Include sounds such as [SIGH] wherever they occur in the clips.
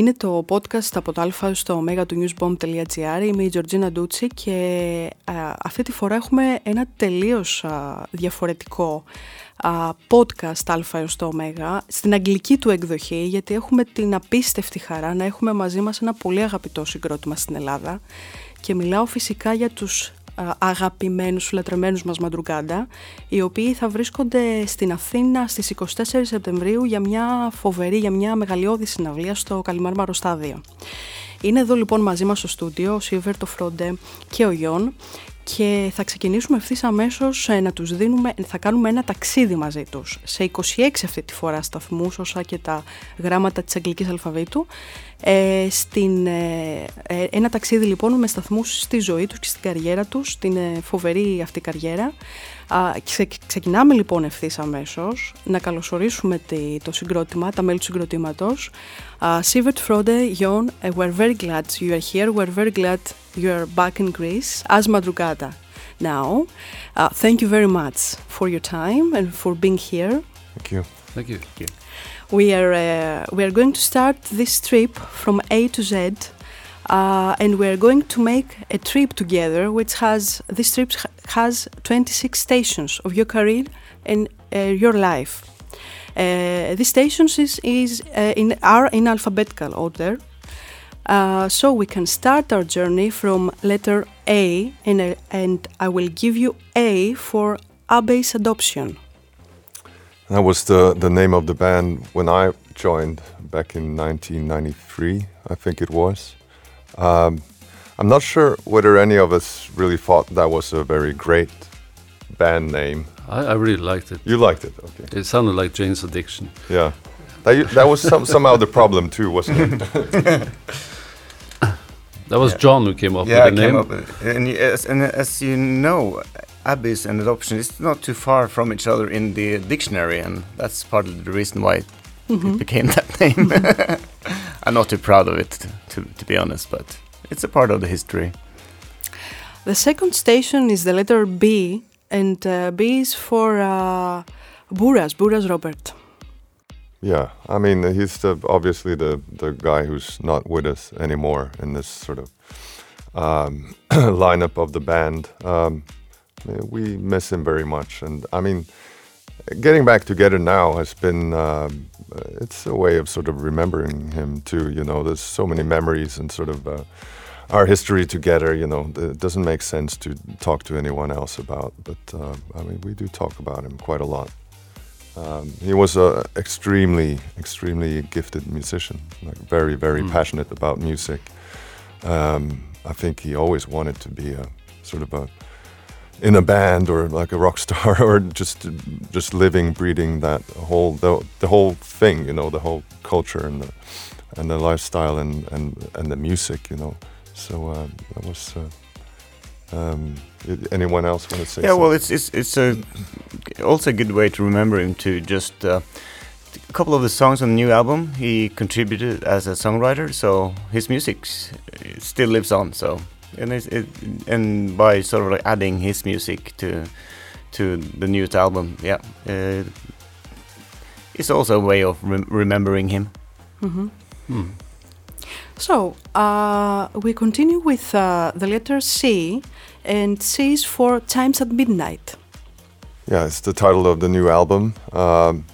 Είναι το podcast από το α στο ω του newsbomb.gr. Είμαι η Τζορτζίνα Ντούτσι και αυτή τη φορά έχουμε ένα τελείως διαφορετικό podcast α στο ω στην αγγλική του εκδοχή γιατί έχουμε την απίστευτη χαρά να έχουμε μαζί μας ένα πολύ αγαπητό συγκρότημα στην Ελλάδα και μιλάω φυσικά για τους αγαπημένους, λατρεμένους μας Μαντρουγκάντα, οι οποίοι θα βρίσκονται στην Αθήνα στις 24 Σεπτεμβρίου για μια φοβερή, για μια μεγαλειώδη συναυλία στο Καλιμάρμαρο Στάδιο. Είναι εδώ λοιπόν μαζί μας στο στούντιο ο Σίβερ, το Φρόντε και ο Γιον και θα ξεκινήσουμε ευθύς αμέσως ε, να τους δίνουμε, θα κάνουμε ένα ταξίδι μαζί τους σε 26 αυτή τη φορά σταθμούς όσα και τα γράμματα της αγγλικής αλφαβήτου ε, στην, ε, ε, ένα ταξίδι λοιπόν με σταθμούς στη ζωή τους και στην καριέρα τους, την φοβερή αυτή καριέρα. ξεκινάμε λοιπόν ευθύς αμέσως να καλωσορίσουμε το συγκρότημα, τα μέλη του συγκροτήματος. Sivert Frode, Jon, we're very glad you are here. We're very glad you are back in Greece as Madrugada now. Uh, thank you very much for your time and for being here. Thank you. Thank you. Thank you. We are, uh, we are going to start this trip from A to Z uh, and we are going to make a trip together which has, this trip has 26 stations of your career and uh, your life. Uh, these stations is, is uh, in, are in alphabetical order. Uh, so we can start our journey from letter A and, and I will give you A for Abyss adoption. That was the, the name of the band when I joined back in 1993, I think it was. Um, I'm not sure whether any of us really thought that was a very great band name. I, I really liked it. You liked it, okay. It sounded like Jane's Addiction. Yeah. That, that was some, somehow the problem too, wasn't it? [LAUGHS] that was yeah. Jon who came up yeah, with the name. Up with and, as, and as you know, abyss and adoption is not too far from each other in the dictionary, and that's part of the reason why it, mm -hmm. it became that [LAUGHS] name. I'm not too proud of it, to, to be honest, but it's a part of the history. The second station is the letter B, and uh, B is for uh, Buras, Buras Robert. Yeah, I mean he's the, obviously the the guy who's not with us anymore in this sort of um, [CLEARS THROAT] lineup of the band. Um, we miss him very much. And I mean, getting back together now has been um, it's a way of sort of remembering him too. You know, there's so many memories and sort of uh, our history together. You know, it doesn't make sense to talk to anyone else about. But uh, I mean, we do talk about him quite a lot. Um, he was an extremely, extremely gifted musician, like very, very mm. passionate about music. Um, I think he always wanted to be a sort of a in a band or like a rock star [LAUGHS] or just just living breathing that whole the, the whole thing you know the whole culture and the and the lifestyle and and and the music you know so uh, that was uh, um, anyone else want to say yeah something? well it's it's it's a also a good way to remember him to just uh, a couple of the songs on the new album he contributed as a songwriter so his music still lives on so and it, and by sort of like adding his music to to the newest album, yeah, uh, it's also a way of rem remembering him. Mm -hmm. mm. So uh, we continue with uh, the letter C, and C is for Chimes at Midnight. Yeah, it's the title of the new album. Um,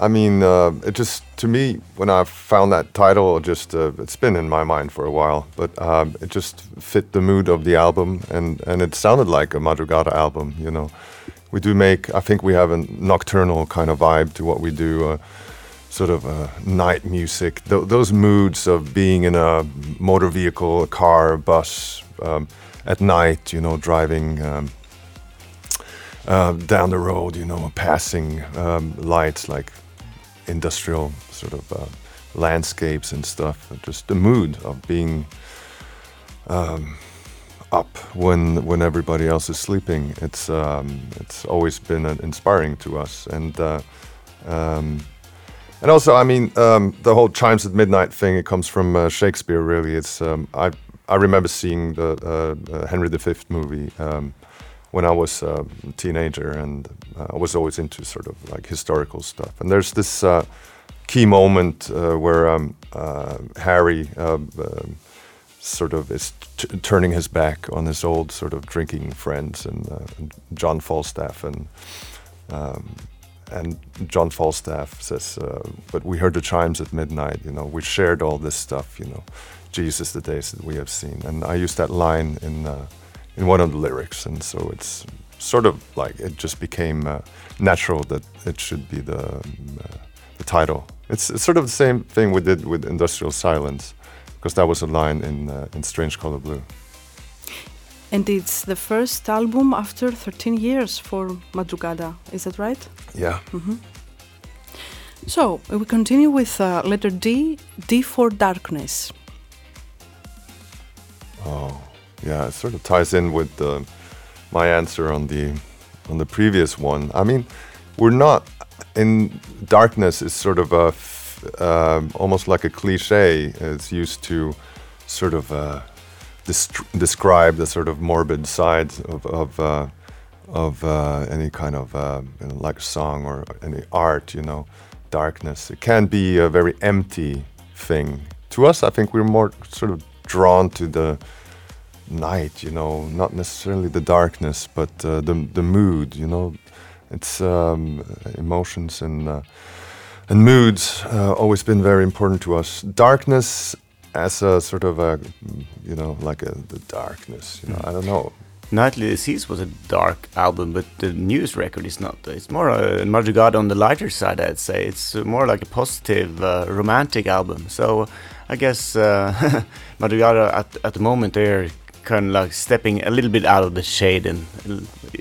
I mean, uh, it just to me when I found that title, just uh, it's been in my mind for a while, but um, it just fit the mood of the album, and and it sounded like a Madrugada album. You know, we do make. I think we have a nocturnal kind of vibe to what we do. Uh, sort of uh, night music, Th those moods of being in a motor vehicle, a car, a bus, um, at night, you know, driving um, uh, down the road, you know, passing um, lights like industrial sort of uh, landscapes and stuff. Just the mood of being um, up when when everybody else is sleeping. It's um, it's always been inspiring to us, and uh, um, and also, I mean, um, the whole chimes at midnight thing. It comes from uh, Shakespeare, really. It's um, I I remember seeing the uh, Henry V movie um, when I was a teenager, and uh, I was always into sort of like historical stuff. And there's this uh, key moment uh, where um, uh, Harry uh, um, sort of is t- turning his back on his old sort of drinking friends and, uh, and John Falstaff and um, and John Falstaff says, uh, "But we heard the chimes at midnight. You know, we shared all this stuff. You know, Jesus, the days that we have seen." And I used that line in uh, in one of the lyrics, and so it's sort of like it just became uh, natural that it should be the um, uh, the title. It's, it's sort of the same thing we did with Industrial Silence, because that was a line in uh, in Strange Color Blue. And it's the first album after 13 years for Madrugada, is that right? Yeah. So we continue with uh, letter D, D for darkness. Oh, yeah. It sort of ties in with the, my answer on the on the previous one. I mean, we're not in darkness is sort of a um, almost like a cliche. It's used to sort of uh, describe the sort of morbid sides of of, uh, of uh, any kind of uh, you know, like a song or any art. You know, darkness. It can be a very empty thing. To us, I think we're more sort of drawn to the night. You know, not necessarily the darkness, but uh, the the mood. You know, it's um, emotions and uh, and moods uh, always been very important to us. Darkness as a sort of a you know like a the darkness. You know, I don't know. Nightly Disease was a dark album, but the news record is not. It's more a Madrugada on the lighter side, I'd say. It's more like a positive, uh, romantic album. So I guess uh, [LAUGHS] Madrugada at, at the moment they're kind of like stepping a little bit out of the shade and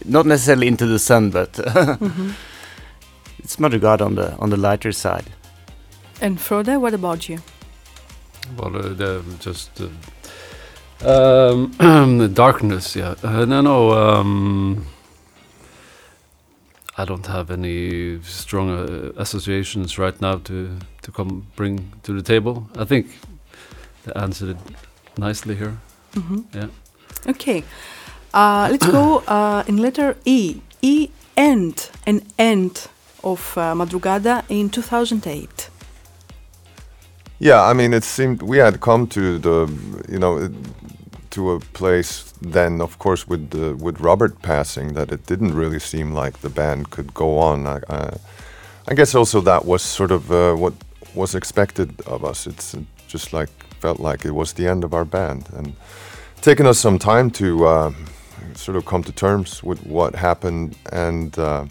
not necessarily into the sun, but [LAUGHS] it's Madrugada on the on the lighter side. And Frode, what about you? Well, uh, the, just uh, um, [CLEARS THROAT] the darkness. Yeah. Uh, no, no. Um, I don't have any strong uh, associations right now to to come bring to the table. I think they answered it nicely here. Mhm. Yeah. Okay, uh, let's go uh, in letter E. E end an end of uh, Madrugada in 2008. Yeah, I mean, it seemed we had come to the, you know, to a place then, of course, with the, with Robert passing, that it didn't really seem like the band could go on. I, I, I guess also that was sort of uh, what was expected of us. It's just like felt like it was the end of our band, and taken us some time to uh, sort of come to terms with what happened and. Uh,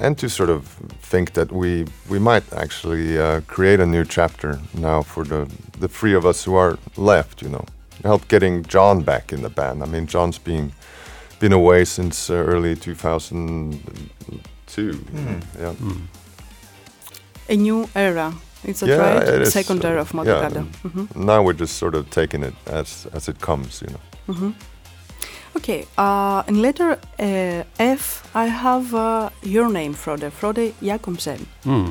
and to sort of think that we we might actually uh, create a new chapter now for the the three of us who are left. You know, help getting Jon back in the band. I mean, Jon's been been away since uh, early 2002. Yeah, Mm. A new era. Is that Yeah, right? it is, Second era uh, of yeah. Madrugada. Mhm. now we're just sort of taking it as as it comes. You know. Mhm. Okay, uh, in letter uh, F, I have uh, your name, Frode. Frode Jakobsen. Hmm.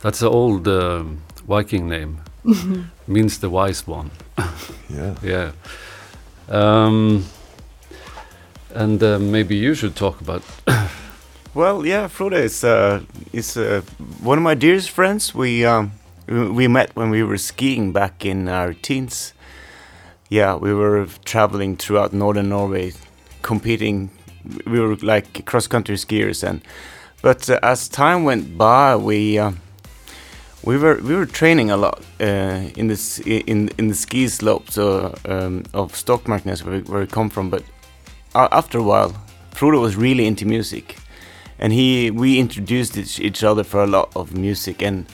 That's an old um, Viking name. [LAUGHS] Means the wise one. [LAUGHS] Yeah. Yeah. Um, and uh, maybe you should talk about. Well, yeah, Frode is uh, is uh, one of my dearest friends. We um, we met when we were skiing back in our teens. Yeah, we were traveling throughout northern Norway, competing. We were like cross country skiers, and but uh, as time went by, we uh, we were we were training a lot uh, in this in in the ski slopes uh, um, of Stokmarknes where, we- where we come from. But uh, after a while, Frode was really into music and he we introduced each, other for a lot of music and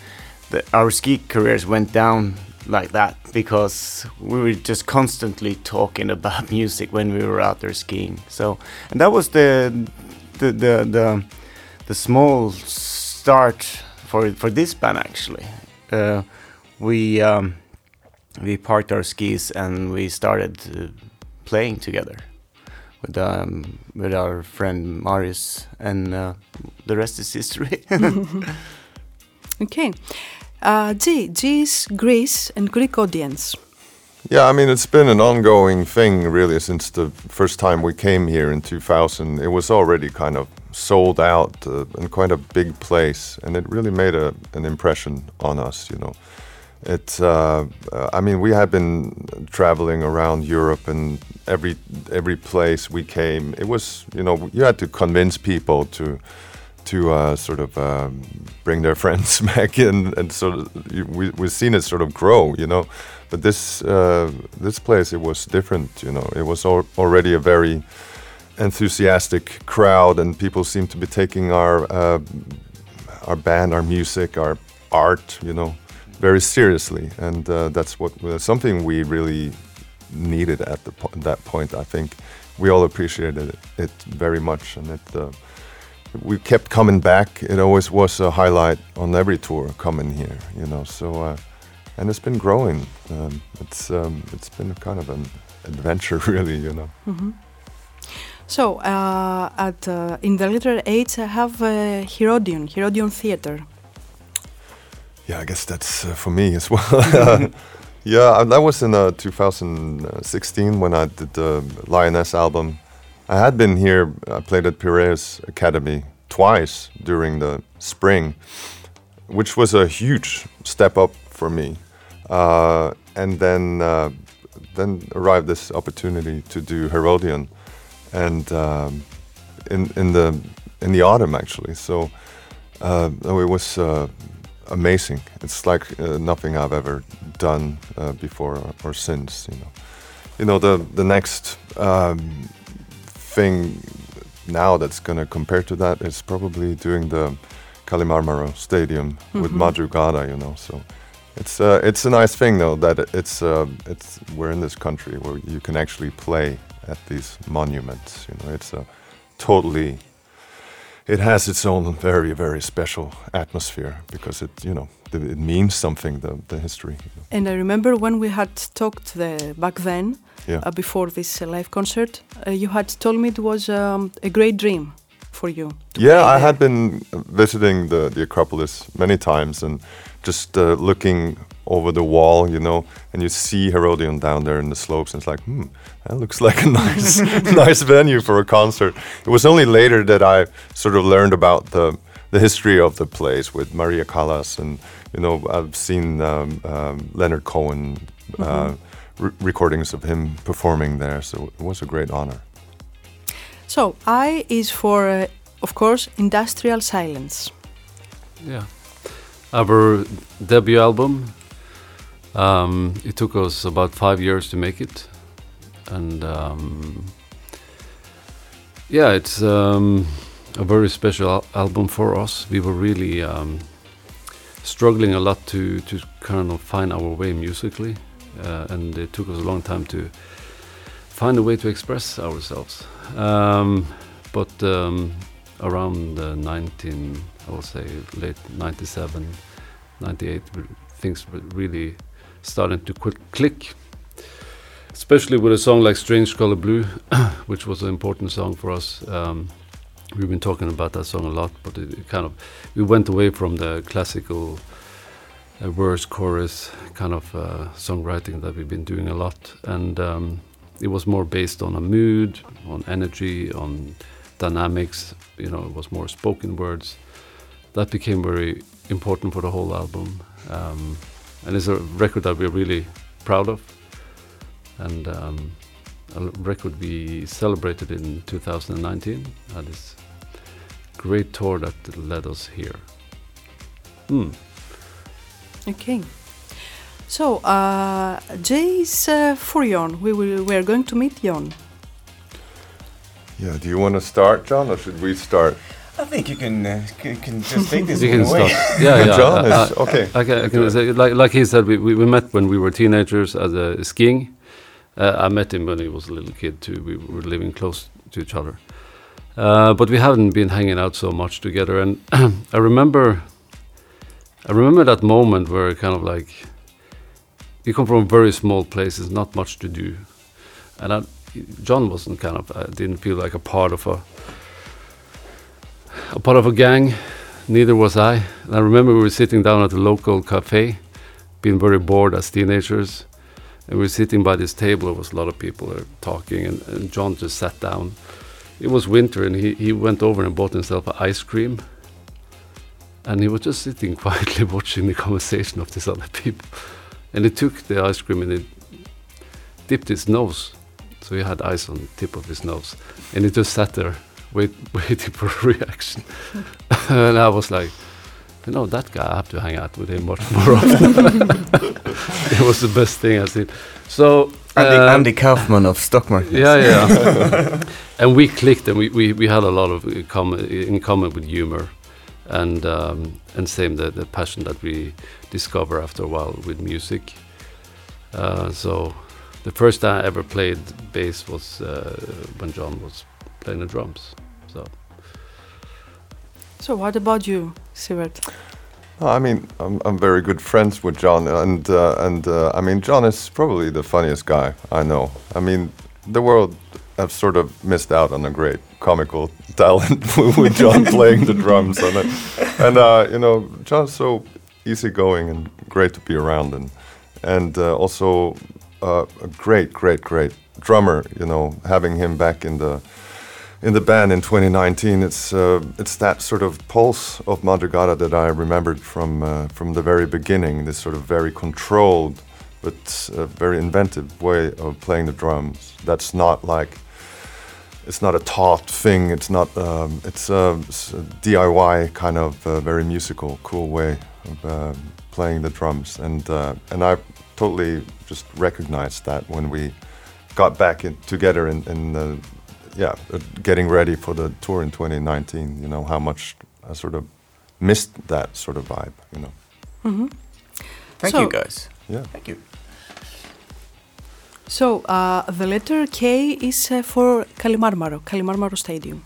the, our ski careers went down like that because we were just constantly talking about [LAUGHS] music when we were out there skiing. So and that was the the the the, the small start for for this band actually. Uh, we um, we parked our skis and we started uh, playing together with um, with our friend Marius, and uh, the rest is history. [LAUGHS] [LAUGHS] Okay. Uh, G. G is Greece and Greek audience. Yeah, I mean, it's been an ongoing thing really since the first time we came here in 2000. It was already kind of sold out uh, in quite a big place, and it really made a, an impression on us, you know. It, uh, I mean, we had been traveling around Europe, and every every place we came, it was, you know, you had to convince people to to uh, sort of um, bring their [LAUGHS] friends back in, and sort of we we've seen it sort of grow, you know. But this uh, this place, it was different, you know. It was al already a very enthusiastic crowd, and people seemed to be taking our uh, our band, our music, our art, you know, very seriously, and uh, that's what uh, something we really needed at the po that point. I think we all appreciated it, it very much, and it uh, we kept coming back. It always was a highlight on every tour coming here, you know. So, uh, and it's been growing. Um, it's um, it's been kind of an adventure, [LAUGHS] really, you know. Mm -hmm. So, uh, at uh, in the letter I have uh, Herodion, Herodion Theater. Yeah, I guess that's uh, for me as [LAUGHS] well. yeah, that was in uh, 2016 when I did the Lioness album. I had been here, I played at Piraeus Academy twice during the spring, which was a huge step up for me. Uh, and then, uh, then arrived this opportunity to do Herodion, and um, in in the in the autumn actually. So uh, it was uh, amazing. It's like uh, nothing I've ever done uh, before or, or, since. You know, you know the the next um, thing now that's going to compare to that is probably doing the Kalimarmaro Stadium mm -hmm. with mm-hmm. Madrugada. You know, so. It's uh, it's a nice thing though that it's uh, it's we're in this country where you can actually play at these monuments. You know, it's a totally it has its own very very special atmosphere because it you know it means something the the history. And I remember when we had talked the, back then yeah. uh, before this uh, live concert, uh, you had told me it was um, a great dream for you. Yeah, I had been visiting the the Acropolis many times and just uh, looking over the wall, you know, and you see Herodion down there in the slopes, and it's like, hmm, that looks [LAUGHS] like a nice, [LAUGHS] nice venue for a concert. It was only later that I sort of learned about the the history of the place with Maria Callas, and you know, I've seen um, um, Leonard Cohen uh, mm-hmm. re- recordings of him performing there, so it was a great honor. So I is for, uh, of course, industrial silence. Yeah our debut album. Um, it took us about five years to make it, and um, yeah, it's um, a very special al album for us. We were really um, struggling a lot to to kind of find our way musically, uh, and it took us a long time to find a way to express ourselves. Um, but um, around uh, 19 I will say late 97, 98, things were really starting to quick click. Especially with a song like Strange Color Blue, [COUGHS] which was an important song for us. Um, we've been talking about that song a lot, but it, it kind of we went away from the classical uh, verse chorus kind of uh, songwriting that we've been doing a lot, and um, it was more based on a mood, on energy, on dynamics. You know, it was more spoken words that became very important for the whole album. Um, and it's a record that we're really proud of. And um, a record we celebrated in 2019 at this great tour that led us here. Mm. Okay. So, uh, Jay is uh, for Jon. We, will, we are going to meet Jon. Yeah, do you want to start, Jon, or should we start? I think you can uh, can just take this [LAUGHS] you can away. Start. [LAUGHS] Yeah, yeah. Jon is okay. I, I, I can say, like, like he said, we, we, we met when we were teenagers as a skiing. Uh, I met him when he was a little kid too. We were living close to each other, uh, but we haven't been hanging out so much together. And [CLEARS THROAT] I remember, I remember that moment where kind of like, you come from very small places, not much to do, and I, Jon wasn't kind of, I didn't feel like a part of a a part of a gang. Neither was I. And I remember we were sitting down at a local cafe, being very bored as teenagers, And we were sitting by this table. There was a lot of people talking, and, and Jon just sat down. It was winter, and he, he went over and bought himself an ice cream. And he was just sitting [LAUGHS] quietly watching the conversation of these other people. And he took the ice cream and he dipped his nose. So he had ice on the tip of his nose. And he just sat there wait, waiting for a reaction. [LAUGHS] and I was like, you know, that guy, I have to hang out with him much [LAUGHS] more often. [LAUGHS] it was the best thing I seen. So Andy, uh, Andy Kaufman of Stokmarknes. yeah, yeah. and we clicked, and we, we, we had a lot of uh, common, in common with humor, and um, and same the, the passion that we discover after a while with music. Uh, so, the first time I ever played bass was uh, when Jon was playing the drums. So So what about you, Sivert? No, I mean, I'm, I'm very good friends with Jon, and uh, and uh, I mean, Jon is probably the funniest guy I know. I mean, the world have sort of missed out on a great comical [LAUGHS] talent [LAUGHS] with Jon [LAUGHS] playing the drums on it, and uh, you know, Jon's so easygoing and great to be around, and and uh, also uh, a great, great, great drummer. You know, having him back in the in the band in 2019, it's uh, it's that sort of pulse of Madrugada that I remembered from uh, from the very beginning. This sort of very controlled but uh, very inventive way of playing the drums. That's not like it's not a taught thing. It's not um, it's, a, it's a DIY kind of uh, very musical, cool way of uh, playing the drums. And and I totally just recognized that when we got back in, together in, in the yeah, uh, getting ready for the tour in 2019, you know, how much I sort of missed that sort of vibe, you know. Mm-hmm. Thank So- you, guys. Yeah. Thank you. So uh, the letter K is uh, for Kalimarmaro, Kalimarmaro Stadium.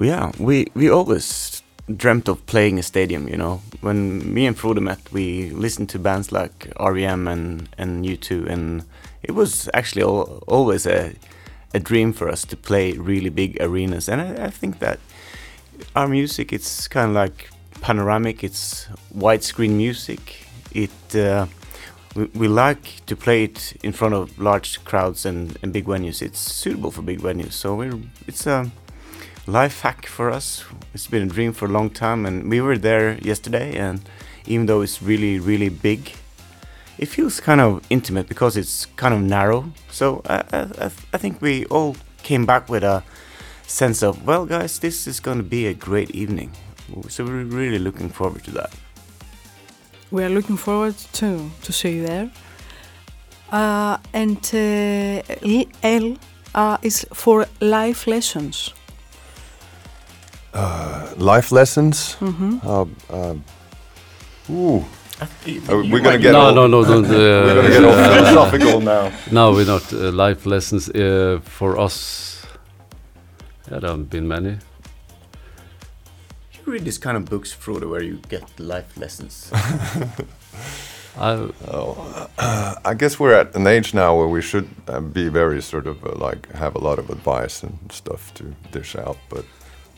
Yeah, we we always dreamt of playing a stadium. You know, when me and Frode met, we listened to bands like REM and and U2, and it was actually al always a a dream for us to play really big arenas. And I, I think that our music, it's kind of like panoramic. It's widescreen music. It uh, we, we like to play it in front of large crowds and, and big venues. It's suitable for big venues. So it's a life hack for us. It's been a dream for a long time, and we were there yesterday. And even though it's really, really big, it feels kind of intimate because it's kind of narrow. So I, I, I- I think we all came back with a sense of, well, guys, this is going to be a great evening. So we're really looking forward to that. We are looking forward to to see you there. Uh, and uh, L- L uh, is for life lessons. Uh, life lessons. hmm Uh, um, ooh, Are we gonna get no, all- no, no, don't. Uh, [LAUGHS] we're gonna get all uh, [LAUGHS] philosophical now. No, we're not. Uh, life lessons uh, for us. Yeah, there haven't been many. You read these kind of books, Frode, where you get life lessons. [LAUGHS] I, Oh, [CLEARS THROAT] I guess we're at an age now where we should uh, be very sort of uh, like have a lot of advice and stuff to dish out. But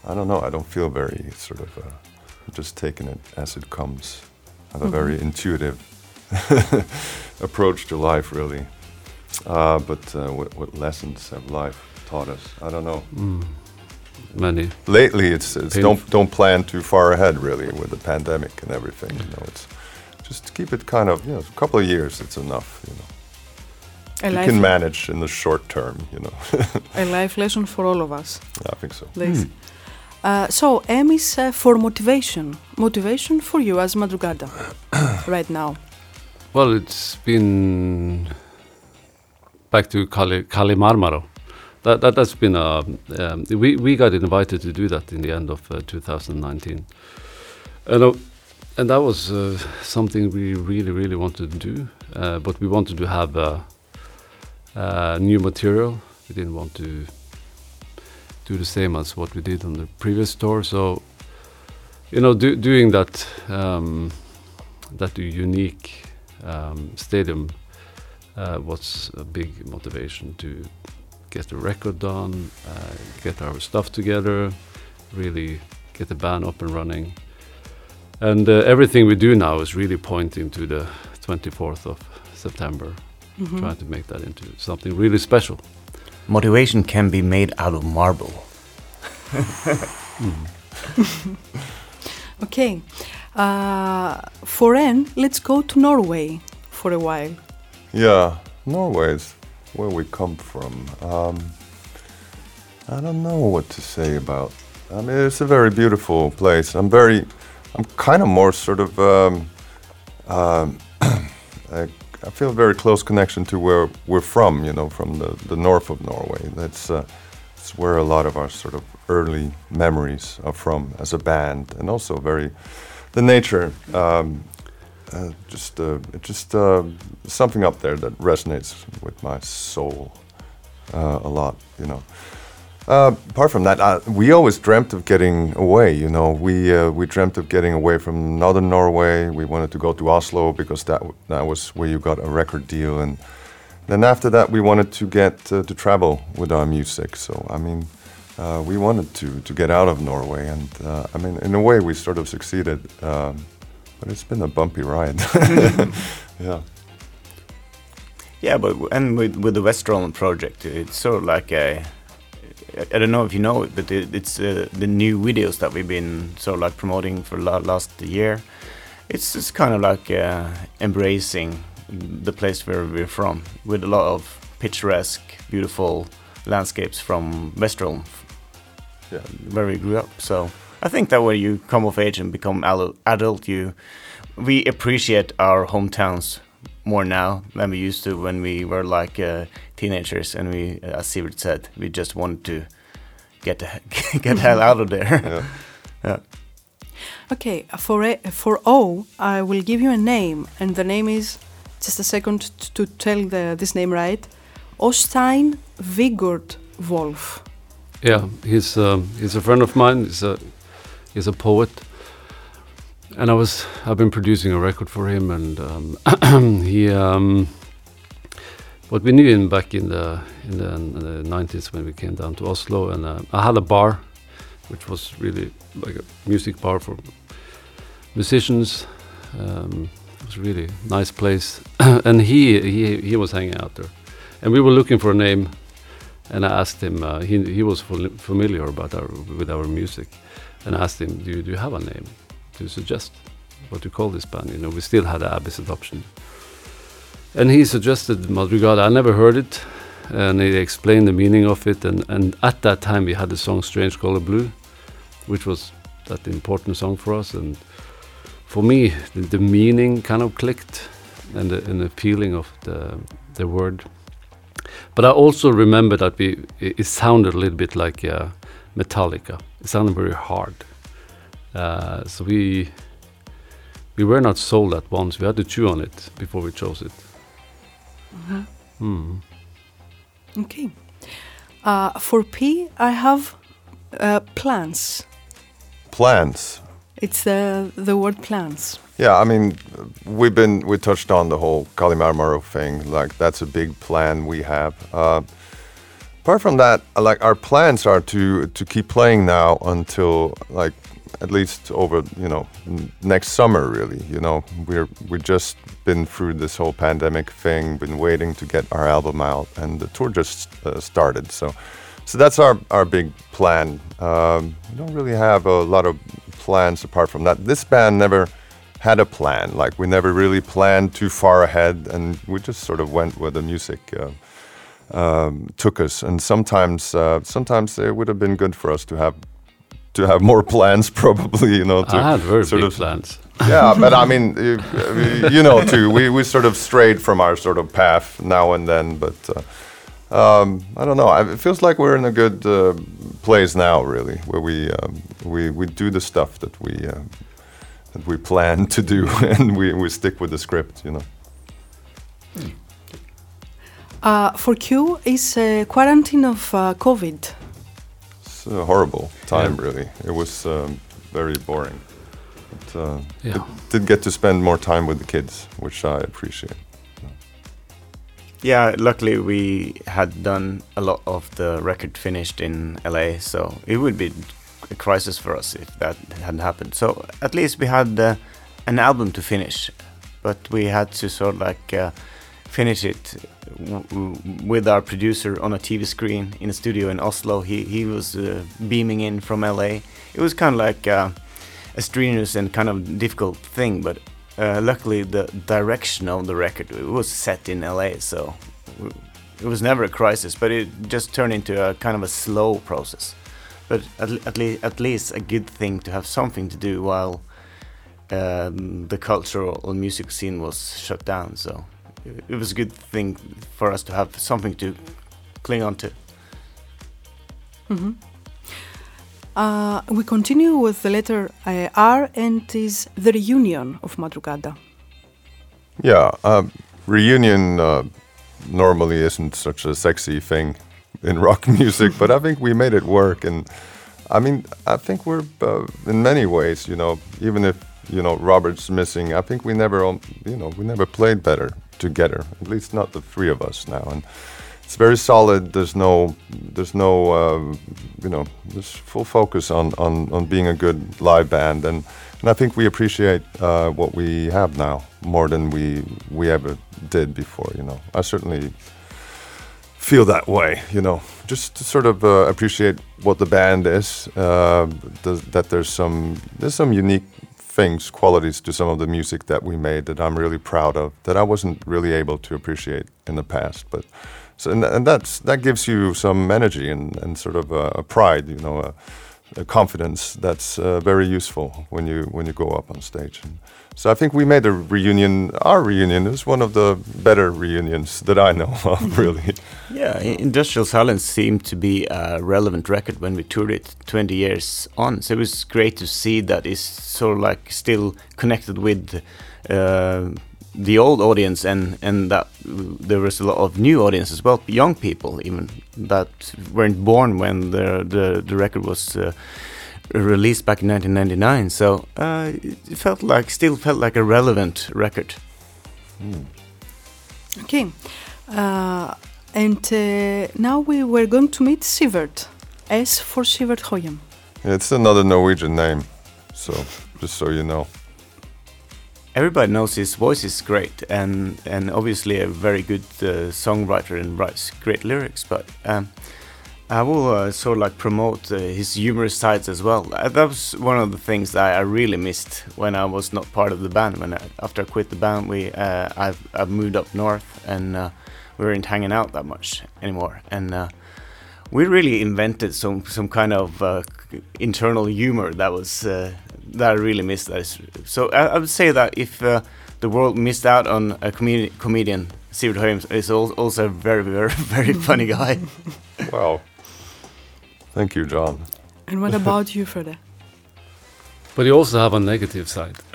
I don't know. I don't feel very sort of uh, just taking it as it comes. Have a very intuitive [LAUGHS] approach to life, really. Uh, but uh, what, what lessons have life taught us? I don't know. mm, many. Lately, it's, it's don't don't plan too far ahead, really, with the pandemic and everything. You know, it's just keep it kind of you know a couple of years. It's enough. You know. A, you can manage in the short term, you know. a life lesson for all of us. [LAUGHS] I think so. This. Uh, so M is uh, for motivation. Motivation for you as Madrugada [COUGHS] right now. Well, it's been back to Kali, Kali Marmaro. That, that that's been a um, we we got invited to do that in the end of uh, 2019, and uh, and that was uh, something we really really wanted to do, uh, but we wanted to have uh, uh, new material. We didn't want to do the same as what we did on the previous tour. So, you know, do, doing that um, that unique um, stadium uh, was a big motivation to get the record done, uh, get our stuff together, really get the band up and running. And uh, everything we do now is really pointing to the 24th of September. mm-hmm. trying to make that into something really special. Motivation can be made out of marble. mm. [LAUGHS] okay, uh, for N, let's go to Norway for a while. Yeah, Norway is where we come from. Um, I don't know what to say about. I mean, it's a very beautiful place. I'm very, I'm kind of more sort of. Um, um, [CLEARS THROAT] I, feel a very close connection to where we're from. You know, from the, the north of Norway. That's uh, it's where a lot of our sort of early memories are from as a band, and also very the nature. Um, uh, just uh, just uh, something up there that resonates with my soul uh, a lot, you know. Uh, apart from that, uh, we always dreamt of getting away. You know, we we dreamt of getting away from northern Norway. We wanted to go to Oslo because that that was where you got a record deal, and then after that, we wanted to get to travel with our music. So I mean, we wanted to to get out of Norway, and I mean, in a way, we sort of succeeded. Um, but it's been a bumpy ride. [LAUGHS] [LAUGHS] yeah. Yeah, but and with with the Vesterålen project, it's sort of like a. I don't know if you know it, but it, it's uh, the new videos that we've been sort of like promoting for la last year. It's just kind of like uh, embracing the place where we're from, with a lot of picturesque, beautiful landscapes from Vesterålen, yeah. where we grew up. So I think that when you come of age and become adult, you we appreciate our hometowns more now than we used to when we were like uh, teenagers and we, as Sivert said, we just wanted to get the, [LAUGHS] get the hell out of there. [LAUGHS] yeah. yeah. Okay, for a, for O, I will give you a name, and the name is just a second to tell the, this name right. Øystein Wingaard Wolf. Yeah, he's um, he's a friend of mine. He's a he's a poet, and I was I've been producing a record for him, and um, [CLEARS THROAT] he. Um, what we knew him back in the in the, in the 90s when we came down to Oslo, and uh, I had a bar, which was really like a music bar for musicians. Um, it was a really nice place, [CLEARS THROAT] and he he he was hanging out there, and we were looking for a name, and I asked him. Uh, he he was familiar about our with our music, and asked him, do you, do you have a name to suggest what to call this band? You know, we still had Abyss adoption. And he suggested Madrugada. I never heard it, and he explained the meaning of it. And, and at that time, we had the song Strange Color Blue, which was that important song for us. And for me, the, the meaning kind of clicked, and the, and the feeling of the, the word. But I also remember that we, it, it sounded a little bit like uh, Metallica. It sounded very hard. Uh, so we we were not sold at once. We had to chew on it before we chose it. Uh-huh. Mm. Okay. Uh, for P, I have uh, plans. Plans. It's the the word plans. Yeah, I mean, we've been we touched on the whole Kalimarmaro thing. Like that's a big plan we have. Uh, apart from that, like our plans are to to keep playing now until like at least over you know next summer really you know. We're we've just been through this whole pandemic thing been waiting to get our album out and the tour just uh, started so so that's our our big plan. Um, we don't really have a lot of plans apart from that. This band never had a plan like we never really planned too far ahead and we just sort of went where the music uh, um, took us. And sometimes, uh, sometimes it would have been good for us to have to have more plans, [LAUGHS] probably. You know, to I had very sort big of, plans. [LAUGHS] Yeah, but I mean, [LAUGHS] you, you, know, too. We we sort of strayed from our sort of path now and then, but. Uh, um, I don't know. It feels like we're in a good uh, place now, really, where we um, we we do the stuff that we uh, that we plan to do, and we we stick with the script, you know. Hmm. Uh, for Q, is uh, quarantine of uh, COVID? It's a horrible time, yeah. really. It was um, very boring. But, uh, yeah. It did get to spend more time with the kids, which I appreciate. Yeah, luckily we had done a lot of the record finished in LA, so it would be a crisis for us if that hadn't happened. So at least we had uh, an album to finish, but we had to sort of like uh, finish it with our producer on a TV screen in a studio in Oslo. He he was uh, beaming in from LA. It was kind of like uh, a strenuous and kind of difficult thing, but uh, luckily the direction of the record was set in LA, so it was never a crisis. But it just turned into a kind of a slow process. But at, at, le at least a good thing to have something to do while um, the cultural music scene was shut down. So it was a good thing for us to have something to cling on to. Mm -hmm. uh, we continue with the letter uh, R and is the reunion of Madrugada. Yeah, um, reunion uh, normally isn't such a sexy thing in [LAUGHS] rock music, but I think we made it work. And I mean, I think we're uh, in many ways, you know, even if you know Robert's missing, I think we never, you know, we never played better together. At least not the three of us now. And it's very solid. There's no, there's no, uh, you know, there's full focus on, on, on being a good live band, and and I think we appreciate uh, what we have now more than we we ever did before. You know, I certainly feel that way. You know, just to sort of uh, appreciate what the band is. Uh, that there's some there's some unique things, qualities to some of the music that we made that I'm really proud of that I wasn't really able to appreciate in the past. But so and, and that's that gives you some energy and, and sort of a, a pride, you know, a, a confidence that's uh, very useful when you when you go up on stage. And, so I think we made a reunion. Our reunion is one of the better reunions that I know of, [LAUGHS] really. Yeah, Industrial Silence seemed to be a relevant record when we toured it 20 years on. So it was great to see that it's sort of like still connected with uh, the old audience and and that there was a lot of new audience as well, young people even that weren't born when the the, the record was. Uh, released back in 1999. So uh, it felt like, still felt like a relevant record. Mm. Okay, uh, and uh, now we were going to meet Sivert. S for Sivert Høyem. It's another Norwegian name, so just so you know. Everybody knows his voice is great, and and obviously a very good uh, songwriter and writes great lyrics. But um, I will uh, sort of like promote uh, his humorous sides as well. Uh, that was one of the things that I really missed when I was not part of the band. When I, after I quit the band, we uh, I've, I've moved up north and uh, we weren't hanging out that much anymore. And uh, we really invented some some kind of internal humor that was that I really missed. So I, I, would say that if the world missed out on a comedi comedian, Sivert Høyem is also a very very [LAUGHS] very funny guy. Wow. Thank you, Jon. And what about you, Frode? But you also have a negative side. [LAUGHS]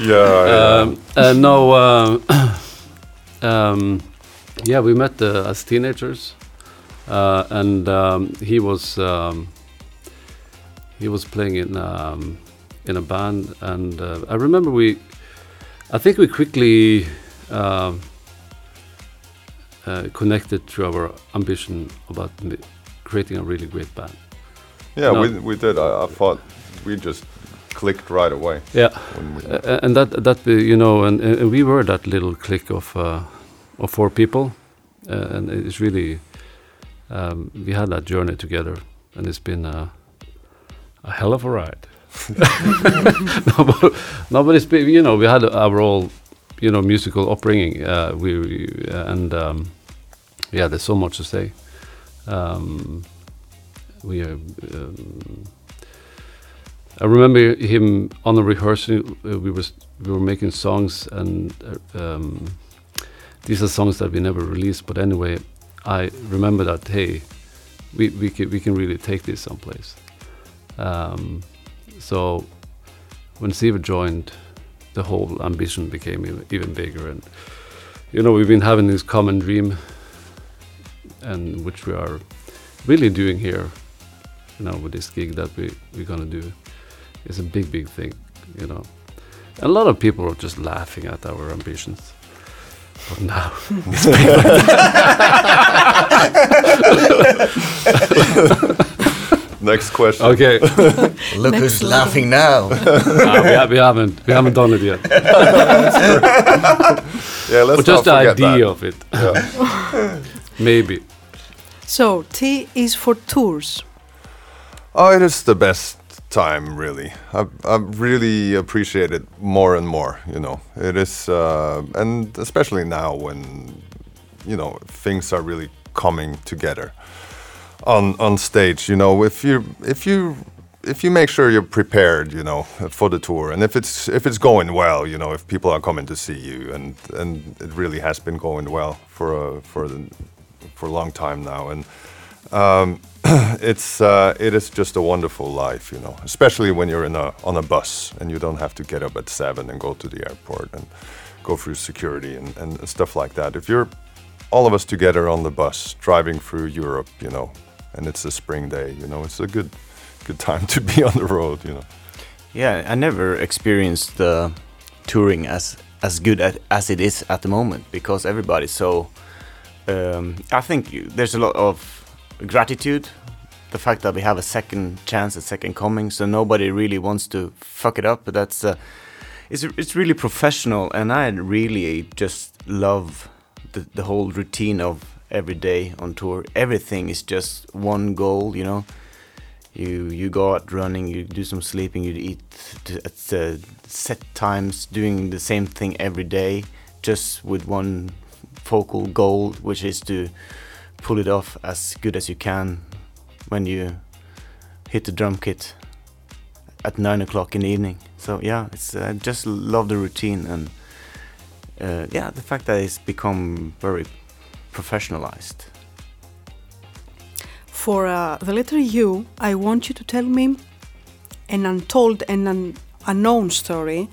yeah. Um, uh, no. Um, [CLEARS THROAT] um, yeah, we met uh, as teenagers, uh, and um, he was um, he was playing in um, in a band, and uh, I remember we. I think we quickly. Uh, uh, connected to our ambition about creating a really great band. Yeah, we, we did. I, I, thought we just clicked right away. Yeah, uh, and that that you know, and, and, we were that little clique of uh, of four people, uh, and it's really um, we had that journey together, and it's been a, a hell of a ride. [LAUGHS] [LAUGHS] no, but, no, but it's been, you know we had our all you know musical upbringing. Uh, we, we uh, and um, yeah, there's so much to say. Um, we are. Um, I remember him on the rehearsal. Uh, we was we were making songs, and uh, um, these are songs that we never released. But anyway, I remember that hey, we we can we can really take this someplace. Um, so when Sivert joined, the whole ambition became even bigger. And you know, we've been having this common dream, and which we are really doing here. You know, with this gig that we we're gonna do, it's a big, big thing. You know, and a lot of people are just laughing at our ambitions. But now [LAUGHS] it's big. [LAUGHS] [LAUGHS] Next question. Okay. [LAUGHS] Look Next who's level. laughing now. Uh, [LAUGHS] we, ha- we haven't we haven't done it yet. [LAUGHS] Yeah, let's But just the idea that. of it, Yeah. maybe. So, T is for tours. Oh, it is the best time, really. I I really appreciate it more and more. You know, it is, uh, and especially now when you know things are really coming together on on stage. You know, if you if you if you make sure you're prepared, you know, for the tour, and if it's if it's going well, you know, if people are coming to see you, and and it really has been going well for a for the for a long time now, and um, [CLEARS THROAT] it's uh, it is just a wonderful life, you know, especially when you're in a on a bus and you don't have to get up at seven and go to the airport and go through security and, and stuff like that. If you're all of us together on the bus driving through Europe, you know, and it's a spring day, you know, it's a good good time to be [LAUGHS] on the road, you know. Yeah, I never experienced the touring as as good at, as it is at the moment because everybody's so. Um, I think you, there's a lot of gratitude, the fact that we have a second chance, a second coming, so nobody really wants to fuck it up. But that's uh, it's it's really professional, and I really just love the the whole routine of every day on tour. Everything is just one goal, you know you you go out running, you do some sleeping, you eat at uh, set times, doing the same thing every day, just with one focal goal, which is to pull it off as good as you can when you hit the drum kit at nine o'clock in the evening. So yeah, it's uh, just love the routine and uh, yeah, the fact that it's become very professionalized. For uh, the letter U, I want you to tell me an untold and un- unknown story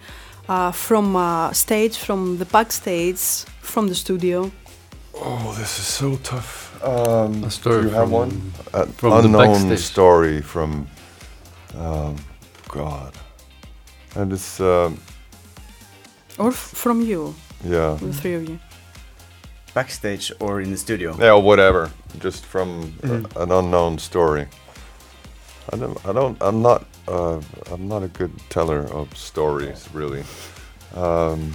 uh, from uh, stage, from the backstage, from the studio. Oh, this is so tough. Um, A story do you have from- one? An from unknown backstage. story from, um, God, and it's um, Or f- from you, yeah, the three of you. Backstage or in the studio? yeah, or whatever. Just from uh, Mhm. an unknown story. I don't. I don't. I'm not. Uh, I'm not a good teller of stories, really. Um,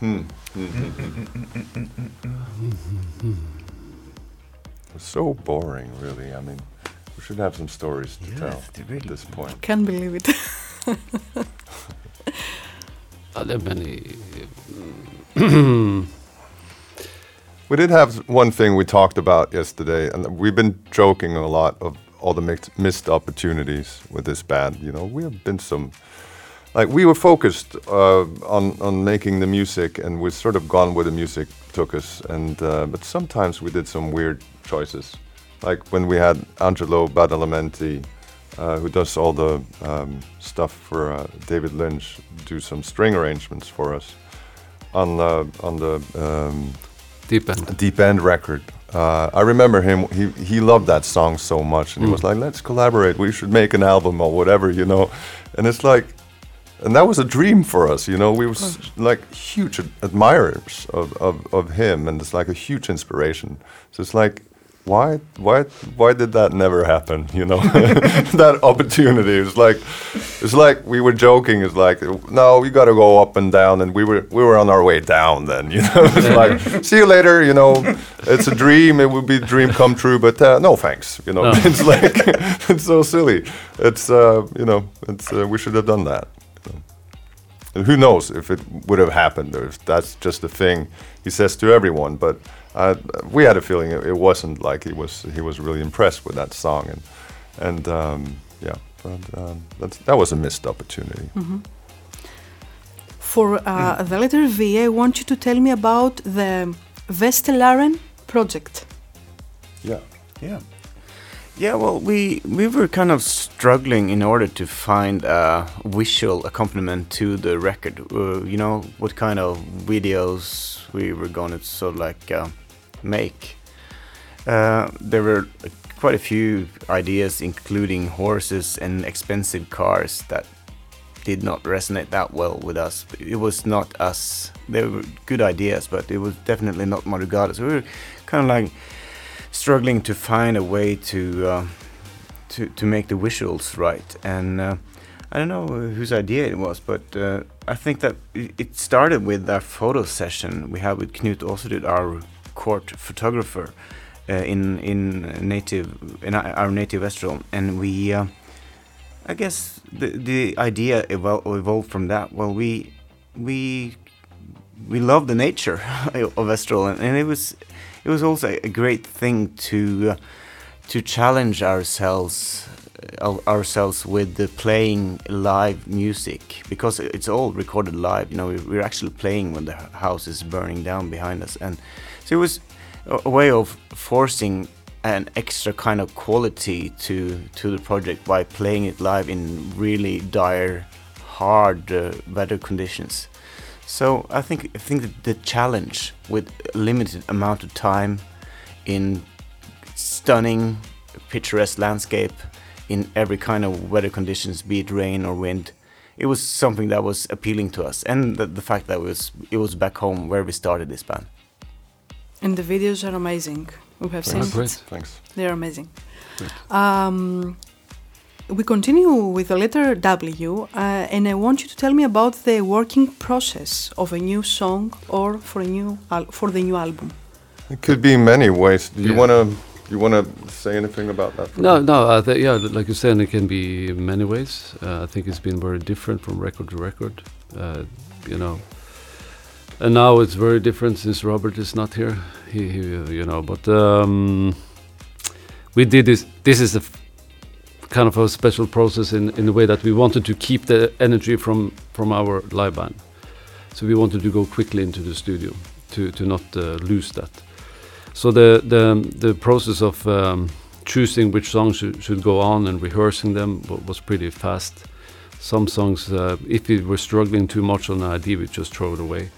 hmm. [LAUGHS] It's so boring, really. I mean, we should have some stories to tell they really at this point. Can't believe it. [LAUGHS] [LAUGHS] Are there many? [CLEARS THROAT] We did have one thing we talked about yesterday, and we've been joking a lot of all the mixed, missed opportunities with this band. You know, we have been some, like we were focused uh, on on making the music, and we've sort of gone where the music took us. And uh, but sometimes we did some weird choices, like when we had Angelo Badalamenti, uh, who does all the um, stuff for uh, David Lynch, do some string arrangements for us on the on the. Um, Deep end. Deep End record. Uh, I remember him. He he loved that song so much, and he was Mm. like, "Let's collaborate. We should make an album or whatever," you know. And it's like, and that was a dream for us, you know. We were like huge admirers of, of of him, and it's like a huge inspiration. So it's like, why why why did that never happen? You know, [LAUGHS] that opportunity. It's like it's like we were joking. It's like no, we got to go up and down, and we were we were on our way down. Then you know, [LAUGHS] it's like see you later. You know, it's a dream. It would be a dream come true, but uh, no thanks. You know, No. [LAUGHS] it's like it's so silly. It's uh, you know, it's uh, we should have done that. And who knows if it would have happened or if that's just a thing he says to everyone. But uh, we had a feeling it, it wasn't like he was he was really impressed with that song and and um, yeah, but, um, that's, that was a missed opportunity. For uh, the letter V, I want you to tell me about the Vesterålen project. Yeah. Yeah. Yeah, well, we we were kind of struggling in order to find a visual accompaniment to the record. Uh, you know, what kind of videos we were going to sort of like uh, make. Uh, there were quite a few ideas, including horses and expensive cars, that did not resonate that well with us. It was not us. They were good ideas, but it was definitely not Madrugada. So we were kind of like struggling to find a way to uh, to to make the visuals right. And uh, I don't know whose idea it was, but uh, I think that it started with that photo session we had with Knut Åserud, our court photographer, uh, in in native in our native Vesterålen, and we. Uh, I guess the the idea evol evolved from that. Well, we we we love the nature [LAUGHS] of Vesterålen, and it was it was also a great thing to uh, to challenge ourselves uh, ourselves with the playing live music because it's all recorded live. You know, we're actually playing when the house is burning down behind us, and so it was a way of forcing an extra kind of quality to to the project by playing it live in really dire, hard uh, weather conditions. So I think I think that the challenge with limited amount of time in stunning, picturesque landscape in every kind of weather conditions, be it rain or wind, it was something that was appealing to us, and the, the fact that it was it was back home where we started this band. And the videos are amazing. We have seen. Great. Thanks. They're amazing. Um, we continue with the letter W, uh, and I want you to tell me about the working process of a new song or for a new for the new album. It could be many ways. Do you yeah. want to you want to say anything about that? No, no. Uh, yeah, like you said, it can be many ways. Uh, I think it's been very different from record to record. Uh, you know, and now it's very different since Robert is not here. He, he you know, but um, we did this. This is a kind of a special process in, in the way that we wanted to keep the energy from from our live band. So we wanted to go quickly into the studio to to not uh, lose that. So the the the process of um, choosing which songs should, should go on and rehearsing them was pretty fast. Some songs, uh, if we were struggling too much on an idea, we just throw it away.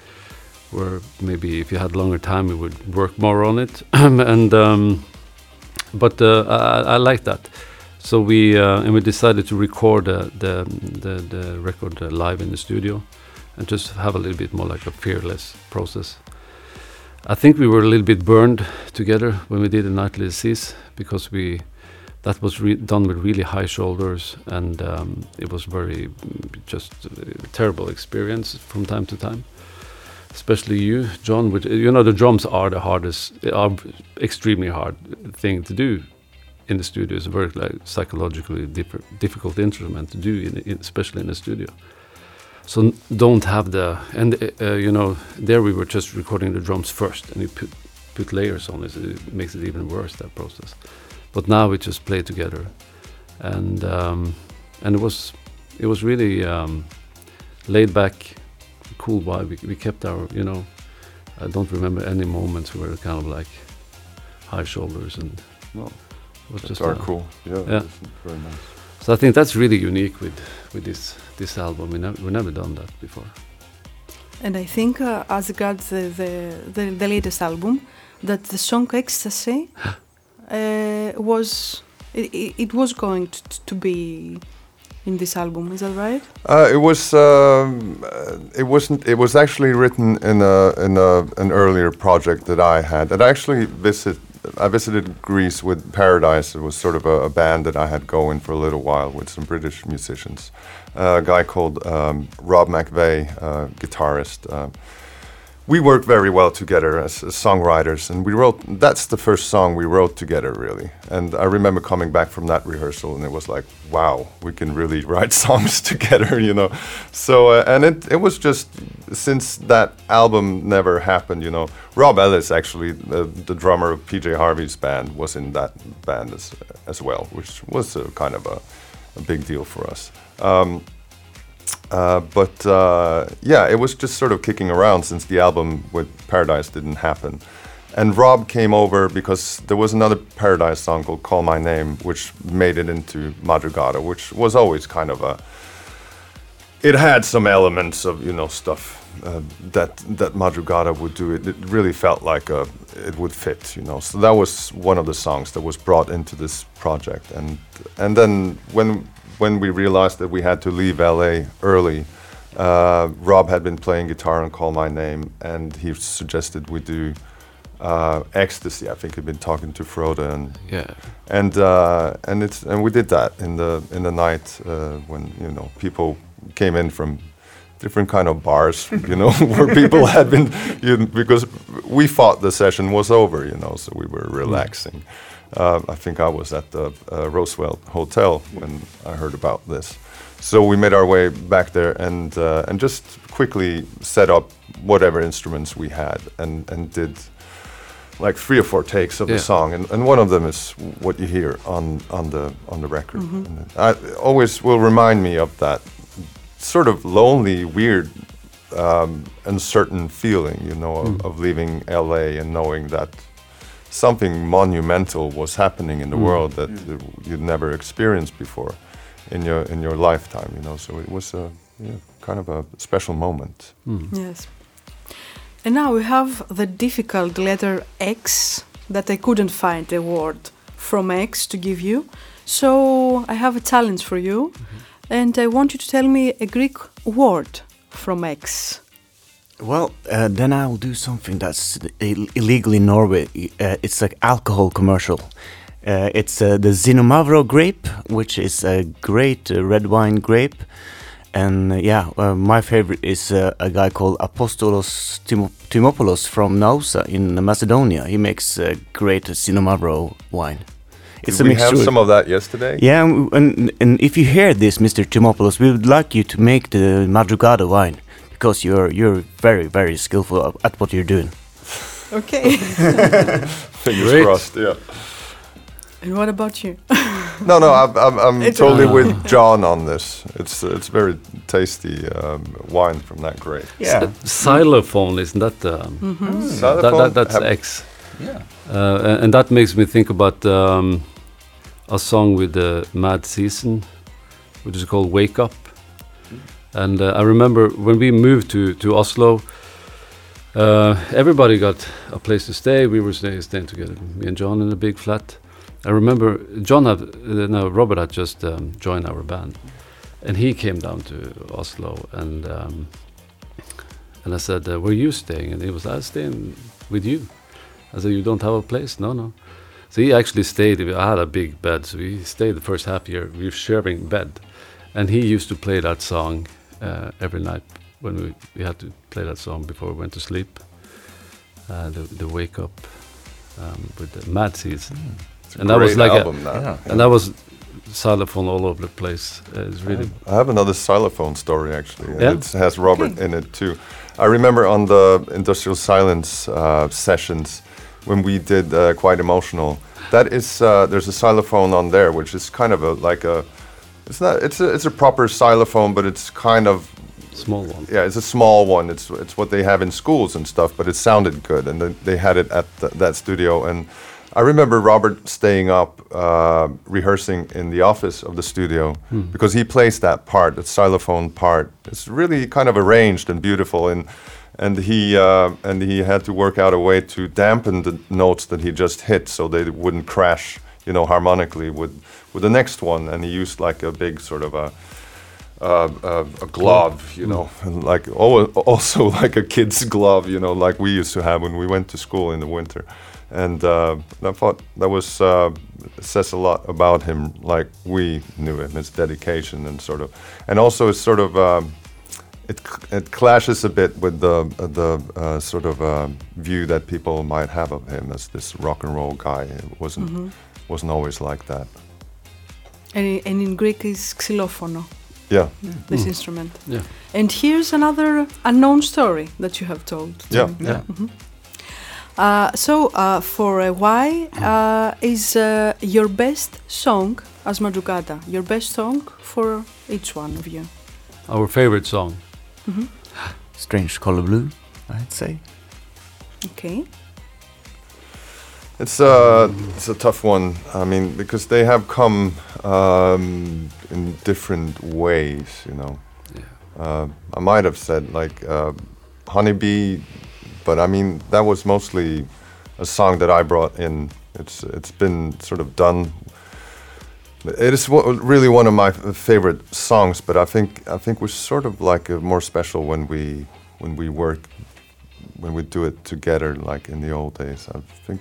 Where maybe if you had longer time, we would work more on it. [CLEARS THROAT] and um, but uh, I, I like that. So we uh, and we decided to record uh, the the the record uh, live in the studio, and just have a little bit more like a fearless process. I think we were a little bit burned together when we did the Nightly Disease because we that was done with really high shoulders and um, it was very just terrible experience from time to time especially you jon which you know the drums are the hardest are extremely hard thing to do in the studio It's a very like, psychologically difficult instrument to do, in, in, especially in the studio. So don't have the and uh, uh, you know there we were just recording the drums first, and you put put layers on it. It makes it even worse that process. But now we just play together, and um, and it was it was really um, laid back, cool vibe. We, we kept our you know I don't remember any moments where kind of like high shoulders and well was just are cool. Yeah, yeah. very nice. So I think that's really unique with with this this album. We never we never done that before. And I think uh, as regards the, the, the the latest album, that the song "Ecstasy" [GASPS] uh, was it, it was going to, to be in this album. Is that right? Uh, it was. Um, it wasn't. It was actually written in a in a, an earlier project that I had. That I actually visit I visited Greece with Paradise. It was sort of a, a, band that I had going for a little while with some British musicians. Uh, a guy called um, Rob McVeigh, uh, guitarist. We worked very well together as, as, songwriters, and we wrote. That's the first song we wrote together, really. And I remember coming back from that rehearsal, and it was like, wow, we can really [LAUGHS] write songs [LAUGHS] together, you know. So, uh, and it it was just since that album never happened, you know. Rob Ellis, actually, the, the drummer of PJ Harvey's band, was in that band as as well, which was a kind of a, a big deal for us. Um, uh, but uh, yeah, it was just sort of kicking around since the album with Paradise didn't happen. And Rob came over because there was another Paradise song called Call My Name, which made it into Madrugada, which was always kind of a. It had some elements of, you know, stuff uh, that that Madrugada would do. It, it really felt like a, it would fit, you know. So that was one of the songs that was brought into this project. And, and then when when we realized that we had to leave LA early, uh, Rob had been playing guitar on Call My Name, and he suggested we do uh, ecstasy. I think he'd been talking to Frode and Yeah. and uh, and it's and we did that in the in the night uh, when you know people came in from different kind of bars, [LAUGHS] you know, where people had been you know, because we thought the session was over, you know, so we were relaxing. Uh, I think I was at the uh, Roosevelt Hotel when I heard about this. So we made our way back there and uh, and just quickly set up whatever instruments we had and and did like three or four takes of Yeah. the song, and, and one of them is what you hear on on the on the record. And I always will remind me of that sort of lonely, weird, um, uncertain feeling, you know, of, of leaving LA and knowing that something monumental was happening in the mm. world that uh, you'd never experienced before in your in your lifetime, you know. So it was a yeah, kind of a special moment. Mm. Yes. And now we have the difficult letter X that I couldn't find a word from X to give you. So I have a challenge for you. Mm-hmm. And I want you to tell me a Greek word from X. Well, uh, then I'll do something that's Ill- illegal in Norway. Uh, it's like alcohol commercial. Uh, it's uh, the Xinomavro grape, which is a great uh, red wine grape. And uh, yeah, uh, my favorite is uh, a guy called Apostolos Timo- Thymiopoulos from Naoussa in Macedonia. He makes uh, great Xinomavro wine. Did we have some of that yesterday? yeah, and, and, and if you hear this, Mr. Thymiopoulos, we would like you to make the Madrugada wine because you're you're very very skillful at- at what you're doing. Okay. [LAUGHS] Fingers Great. crossed. Yeah. and what about you? [LAUGHS] No, no, I'm, I'm, I'm totally okay. with [LAUGHS] Jon on this. It's it's very tasty um, wine from that grape. Yeah. Xylophone, isn't that? Um, Mm-hmm. that, Xylophone that that's have- X. Yeah. Uh, a- and that makes me think about um, a song with the Mad Season, which is called "Wake Up." And uh, I remember when we moved to to Oslo, uh, everybody got a place to stay. We were staying, staying together, me and Jon in a big flat. I remember Jon had, uh, no, Robert had just um, joined our band, and he came down to Oslo, and um, and I said, uh, "Where you staying?" And he was, "I'm staying with you." I said, "You don't have a place?" No, no. So he actually stayed. I had a big bed, so he stayed the first half year. We were sharing bed, and he used to play that song uh, every night when we, we had to play that song before we went to sleep. Uh, the the wake up um, with the Mad Season, It's a And that was great like a- album. that. Yeah. and that was xylophone all over the place. Uh, it's really I have another xylophone story actually. Yeah? It has Robert Okay. in it too. I remember on the Industrial Silence uh, sessions when we did uh, quite emotional. That is, uh, there's a xylophone on there, which is kind of a like a. It's not. It's a. It's a proper xylophone, but it's kind of small one. yeah, it's a small one. It's it's what they have in schools and stuff, but it sounded good, and they, they had it at the, that studio. And I remember Robert staying up uh, rehearsing in the office of the studio because he plays that part, that xylophone part. It's really kind of arranged and beautiful, and and he uh, and he had to work out a way to dampen the notes that he just hit so they wouldn't crash, you know, harmonically with with the next one. And he used like a big sort of a uh, uh, a glove, you know, and like also [LAUGHS] like a kid's glove, you know, like we used to have when we went to school in the winter. And uh, I thought that was uh, says a lot about him, like we knew him, his dedication and sort of, and also it's sort of um, it it clashes a bit with the the uh, sort of uh, view that people might have of him as this rock and roll guy. It wasn't wasn't always like that. And, and in Greek is xylophone, Yeah, this instrument. Yeah. And here's another unknown story that you have told. to Yeah. me. Yeah. Uh, so, uh, for uh, why uh, is uh, your best song as Madrugada? Your best song for each one of you. Our favorite song. Strange color blue, I'd say. Okay. It's a it's a tough one. I mean, because they have come um, in different ways. You know, Yeah. uh, I might have said like uh, "Honeybee," but I mean that was mostly a song that I brought in. It's it's been sort of done. It is really one of my f- favorite songs, but I think I think we're sort of like uh more special when we when we work when we do it together, like in the old days. I think,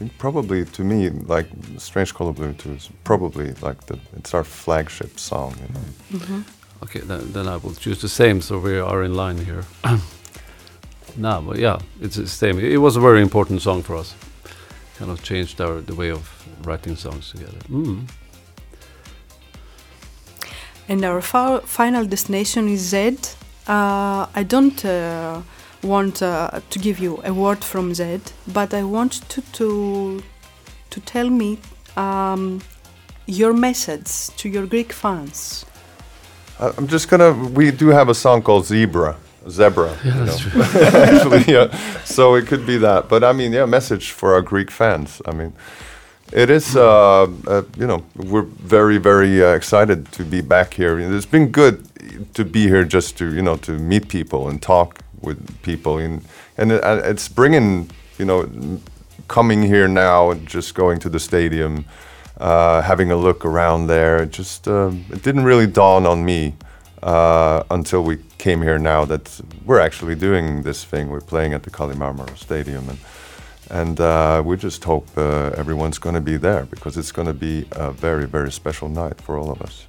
think probably to me, like Strange Color Blue Two is probably like the it's our flagship song. You know? Mm-hmm. Okay, then, then I will choose the same, so we are in line here. [CLEARS THROAT] no, but yeah, it's the same. It was a very important song for us. Kind of changed our the way of writing songs together. Mm. And our fi- final destination is Z. Uh, I don't uh, want uh, to give you a word from Z, but I want to to, to tell me um, your message to your Greek fans. I- I'm just gonna. We do have a song called Zebra. Zebra. [LAUGHS] Yeah, you that's know. [LAUGHS] Actually, yeah. So it could be that. But I mean, yeah, message for our Greek fans. I mean, it is. Uh, uh, you know, we're very, very uh, excited to be back here. It's been good to be here, just to you know, to meet people and talk with people, and and it, uh, it's bringing you know, coming here now and just going to the stadium, uh, having a look around there. It just um, it didn't really dawn on me uh, until we came here now that we're actually doing this thing. We're playing at the Kalimarmaro Stadium, and and uh, we just hope uh, everyone's going to be there because it's going to be a very very special night for all of us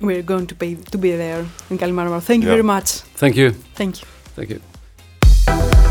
we're going to be to be there in Kalimaro. Thank you yeah. very much. Thank you. Thank you. Thank you.